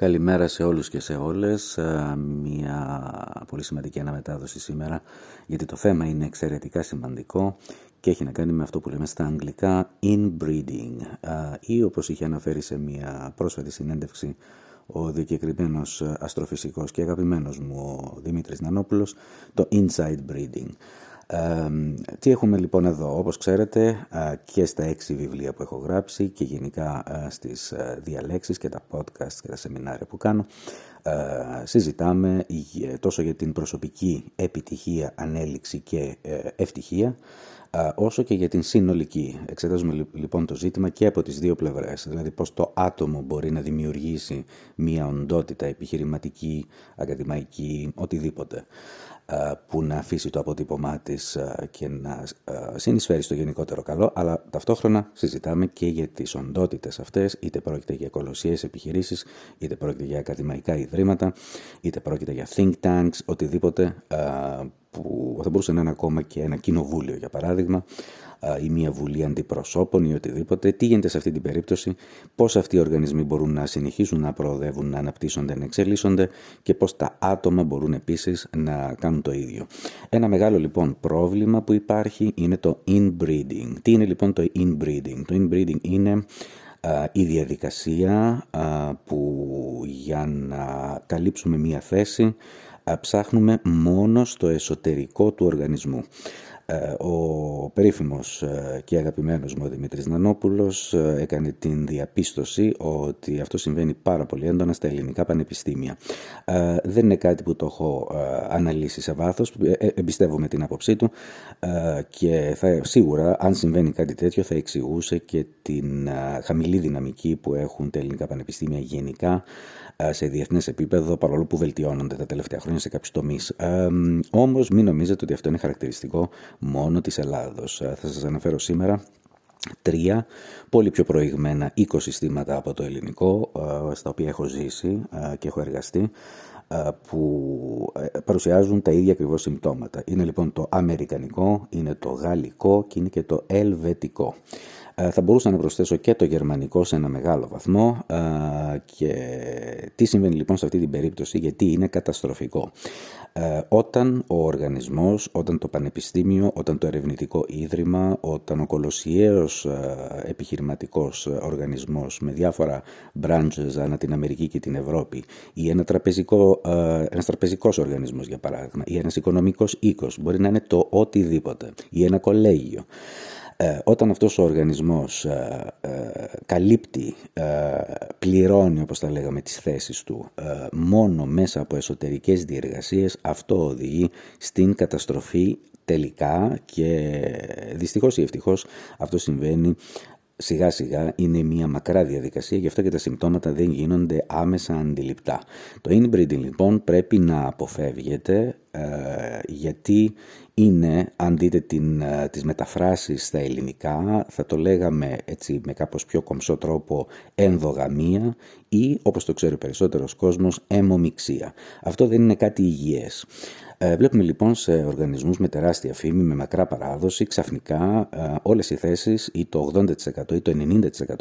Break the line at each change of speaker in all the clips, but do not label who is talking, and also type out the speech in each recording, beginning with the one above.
Καλημέρα σε όλους και σε όλες. Ε, μια πολύ σημαντική αναμετάδοση σήμερα, γιατί το θέμα είναι εξαιρετικά σημαντικό και έχει να κάνει με αυτό που λέμε στα αγγλικά inbreeding ε, ή όπως είχε αναφέρει σε μια πρόσφατη συνέντευξη ο διακεκριμένος αστροφυσικός και αγαπημένος μου ο Δημήτρης Νανόπουλος, το inside breeding τι έχουμε λοιπόν εδώ, όπως ξέρετε και στα έξι βιβλία που έχω γράψει και γενικά στις διαλέξεις και τα podcast και τα σεμινάρια που κάνω συζητάμε τόσο για την προσωπική επιτυχία, ανέλυξη και ε, ευτυχία όσο και για την συνολική. Εξετάζουμε λοιπόν το ζήτημα και από τις δύο πλευρές, δηλαδή πώς το άτομο μπορεί να δημιουργήσει μια οντότητα επιχειρηματική, ακαδημαϊκή, οτιδήποτε που να αφήσει το αποτύπωμά της και να συνεισφέρει στο γενικότερο καλό, αλλά ταυτόχρονα συζητάμε και για τις οντότητες αυτές, είτε πρόκειται για κολοσσίες επιχειρήσεις, είτε πρόκειται για ακαδημαϊκά ιδρύματα, είτε πρόκειται για think tanks, οτιδήποτε που θα μπορούσε να είναι ακόμα και ένα κοινοβούλιο για παράδειγμα ή μια βουλή αντιπροσώπων ή οτιδήποτε. Τι γίνεται σε αυτή την περίπτωση, πώς αυτοί οι οργανισμοί μπορούν να συνεχίσουν να προοδεύουν, να αναπτύσσονται, να εξελίσσονται και πώς τα άτομα μπορούν επίσης να κάνουν το ίδιο. Ένα μεγάλο λοιπόν πρόβλημα που υπάρχει είναι το inbreeding. Τι είναι λοιπόν το inbreeding; Το inbreeding είναι η διαδικασία που για να καλύψουμε μία θέση ψάχνουμε μόνο στο εσωτερικό του οργανισμού. Ε, ο περίφημος ε, και αγαπημένος μου ο Δημήτρης Νανόπουλος ε, έκανε την διαπίστωση ότι αυτό συμβαίνει πάρα πολύ έντονα στα ελληνικά πανεπιστήμια. Δεν είναι κάτι που το έχω αναλύσει σε βάθος, εμπιστεύομαι την άποψή του και θα, σίγουρα αν συμβαίνει κάτι τέτοιο θα εξηγούσε και την χαμηλή δυναμική που έχουν τα ελληνικά πανεπιστήμια γενικά σε διεθνές επίπεδο παρόλο που βελτιώνονται τα τελευταία χρόνια σε κάποιους τομείς. Ε, όμως μην νομίζετε ότι αυτό είναι χαρακτηριστικό μόνο της Ελλάδος. Ε, θα σας αναφέρω σήμερα τρία πολύ πιο προηγμένα οικοσυστήματα από το ελληνικό ε, στα οποία έχω ζήσει ε, και έχω εργαστεί που παρουσιάζουν τα ίδια ακριβώς συμπτώματα. Είναι λοιπόν το αμερικανικό, είναι το γαλλικό και είναι και το ελβετικό. Ε, θα μπορούσα να προσθέσω και το γερμανικό σε ένα μεγάλο βαθμό ε, και τι συμβαίνει λοιπόν σε αυτή την περίπτωση γιατί είναι καταστροφικό. Ε, όταν ο οργανισμός, όταν το πανεπιστήμιο, όταν το ερευνητικό ίδρυμα, όταν ο κολοσιαίος επιχειρηματικός οργανισμός με διάφορα branches ανά την Αμερική και την Ευρώπη ή ένα τραπεζικό, ένας τραπεζικός οργανισμός για παράδειγμα ή ένας οικονομικός οίκος, μπορεί να είναι το οτιδήποτε ή ένα κολέγιο. Ε, όταν αυτός ο οργανισμός ε, ε, καλύπτει, πληρώνει όπως τα λέγαμε τις θέσεις του μόνο μέσα από εσωτερικές διεργασίες αυτό οδηγεί στην καταστροφή τελικά και δυστυχώς ή ευτυχώς αυτό συμβαίνει σιγά σιγά είναι μια μακρά διαδικασία, γι' αυτό και τα συμπτώματα δεν γίνονται άμεσα αντιληπτά. Το inbreeding λοιπόν πρέπει να αποφεύγεται ε, γιατί είναι, αν δείτε την, ε, τις μεταφράσεις στα ελληνικά, θα το λέγαμε έτσι με κάπως πιο κομψό τρόπο ενδογαμία ή όπως το ξέρει ο περισσότερος κόσμος αιμομιξία. Αυτό δεν είναι κάτι υγιές. Ε, βλέπουμε λοιπόν σε οργανισμούς με τεράστια φήμη, με μακρά παράδοση, ξαφνικά ε, όλες οι θέσεις ή το 80% ή το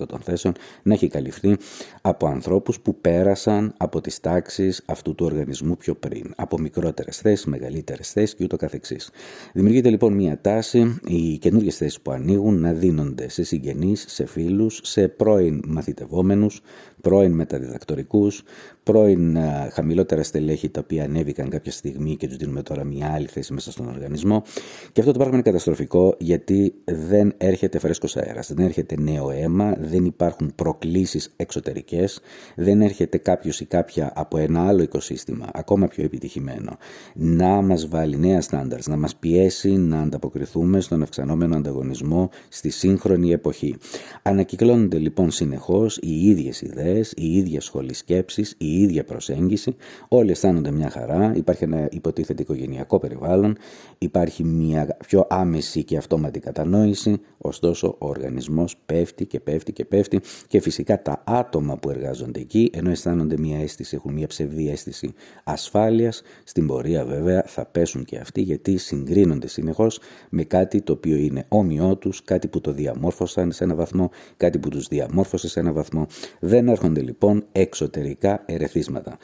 90% των θέσεων να έχει καλυφθεί από ανθρώπους που πέρασαν από τις τάξεις αυτού του οργανισμού πιο πριν. Από μικρότερες θέσεις, μεγαλύτερες θέσεις και ούτω καθεξής. Δημιουργείται λοιπόν μια τάση οι καινούργιες θέσεις που ανοίγουν να δίνονται σε συγγενείς, σε φίλους, σε πρώην μαθητευόμενους, πρώην μεταδιδακτορικούς, πρώην ε, χαμηλότερα στελέχη τα οποία ανέβηκαν κάποια στιγμή και τους δίνουμε τώρα μια άλλη θέση μέσα στον οργανισμό. Και αυτό το πράγμα είναι καταστροφικό γιατί δεν έρχεται φρέσκος αέρας, δεν έρχεται νέο αίμα, δεν υπάρχουν προκλήσεις εξωτερικές, δεν έρχεται κάποιος ή κάποια από ένα άλλο οικοσύστημα, ακόμα πιο επιτυχημένο, να μας βάλει νέα στάνταρ, να μας πιέσει να ανταποκριθούμε στον αυξανόμενο ανταγωνισμό στη σύγχρονη εποχή. Ανακυκλώνονται λοιπόν συνεχώς οι ίδιες ιδέες, οι ίδιες σχολή σκέψη, η ίδια προσέγγιση, όλοι αισθάνονται μια χαρά, υπάρχει ένα υποτίθεται το οικογενειακό περιβάλλον, υπάρχει μια πιο άμεση και αυτόματη κατανόηση, ωστόσο ο οργανισμός πέφτει και πέφτει και πέφτει και φυσικά τα άτομα που εργάζονται εκεί, ενώ αισθάνονται μια αίσθηση, έχουν μια ψευδή αίσθηση ασφάλειας, στην πορεία βέβαια θα πέσουν και αυτοί γιατί συγκρίνονται συνεχώς με κάτι το οποίο είναι όμοιό τους, κάτι που το διαμόρφωσαν σε ένα βαθμό, κάτι που τους διαμόρφωσε σε ένα βαθμό. Δεν έρχονται λοιπόν εξωτερικά ερεθίσματα.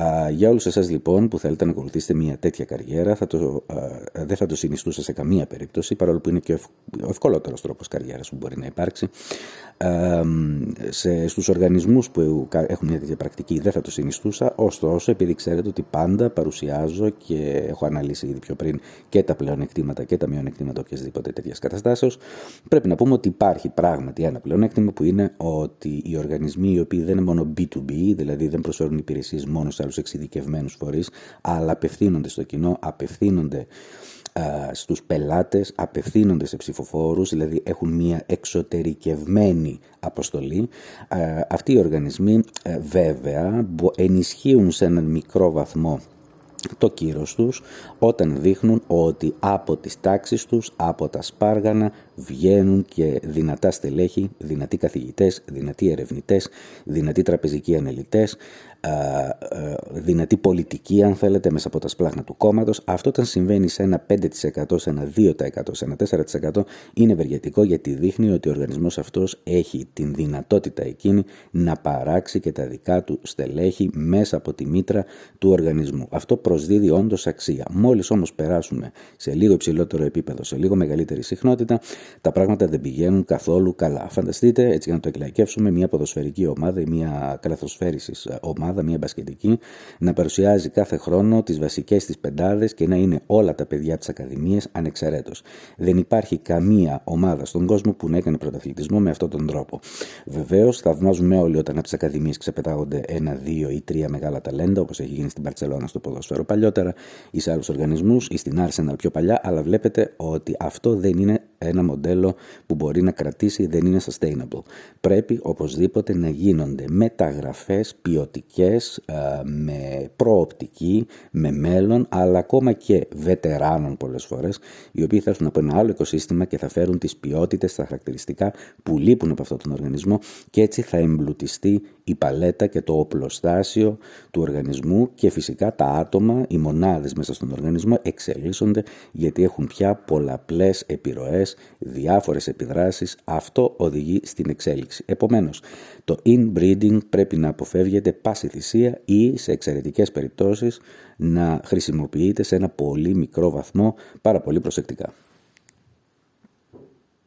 Α, για όλους εσάς λοιπόν που θέλετε να ακολουθήσετε μια τέτοια καριέρα θα το, δεν θα το συνιστούσα σε καμία περίπτωση παρόλο που είναι και ο ευκολότερος τρόπος καριέρας που μπορεί να υπάρξει σε, στους οργανισμούς που έχουν μια τέτοια πρακτική δεν θα το συνιστούσα, ωστόσο επειδή ξέρετε ότι πάντα παρουσιάζω και έχω αναλύσει ήδη πιο πριν και τα πλεονεκτήματα και τα μειονεκτήματα οποιασδήποτε τέτοιας καταστάσεως, πρέπει να πούμε ότι υπάρχει πράγματι ένα πλεονέκτημα που είναι ότι οι οργανισμοί οι οποίοι δεν είναι μόνο B2B, δηλαδή δεν προσφέρουν υπηρεσίες μόνο σε άλλους εξειδικευμένους φορείς, αλλά απευθύνονται στο κοινό, απευθύνονται στους πελάτες απευθύνονται σε ψηφοφόρους, δηλαδή έχουν μια εξωτερικευμένη αποστολή. Αυτοί οι οργανισμοί ε, βέβαια ενισχύουν σε έναν μικρό βαθμό το κύρος τους όταν δείχνουν ότι από τις τάξεις τους, από τα σπάργανα βγαίνουν και δυνατά στελέχη, δυνατοί καθηγητές, δυνατοί ερευνητές, δυνατοί τραπεζικοί ανελητές, δυνατή πολιτική αν θέλετε μέσα από τα σπλάχνα του κόμματος. Αυτό όταν συμβαίνει σε ένα 5% σε ένα 2% σε ένα 4% είναι ευεργετικό γιατί δείχνει ότι ο οργανισμός αυτός έχει την δυνατότητα εκείνη να παράξει και τα δικά του στελέχη μέσα από τη μήτρα του οργανισμού. Αυτό προσδίδει όντως αξία. Μόλις όμως περάσουμε σε λίγο υψηλότερο επίπεδο σε λίγο μεγαλύτερη συχνότητα τα πράγματα δεν πηγαίνουν καθόλου καλά φανταστείτε έτσι για να το εκλαϊκεύσουμε μια ποδοσφαιρική ομάδα ή μια καλαθοσφαίρισης ομάδα ομάδα, μια μπασκετική, να παρουσιάζει κάθε χρόνο τις βασικές της πεντάδες και να είναι όλα τα παιδιά της Ακαδημίας ανεξαιρέτως. Δεν υπάρχει καμία ομάδα στον κόσμο που να έκανε πρωταθλητισμό με αυτόν τον τρόπο. Βεβαίως, θαυμάζουμε όλοι όταν από τις Ακαδημίες ξεπετάγονται ένα, δύο ή τρία μεγάλα ταλέντα, όπως έχει γίνει στην Παρσελόνα στο ποδόσφαιρο παλιότερα ή σε άλλους οργανισμούς ή στην Arsenal πιο παλιά, αλλά βλέπετε ότι αυτό δεν είναι ένα μοντέλο που μπορεί να κρατήσει, δεν είναι sustainable. Πρέπει οπωσδήποτε να γίνονται μεταγραφές ποιοτικές, ε, με προοπτική, με μέλλον, αλλά ακόμα και βετεράνων πολλές φορές, οι οποίοι θα έρθουν από ένα άλλο οικοσύστημα και θα φέρουν τις ποιότητες, τα χαρακτηριστικά που λείπουν από αυτόν τον οργανισμό και έτσι θα εμπλουτιστεί η παλέτα και το οπλοστάσιο του οργανισμού και φυσικά τα άτομα, οι μονάδες μέσα στον οργανισμό εξελίσσονται γιατί έχουν πια πολλαπλές επιρροές, διάφορες επιδράσεις. Αυτό οδηγεί στην εξέλιξη. Επομένως, το inbreeding πρέπει να αποφεύγεται πάση θυσία ή σε εξαιρετικές περιπτώσεις να χρησιμοποιείται σε ένα πολύ μικρό βαθμό πάρα πολύ προσεκτικά.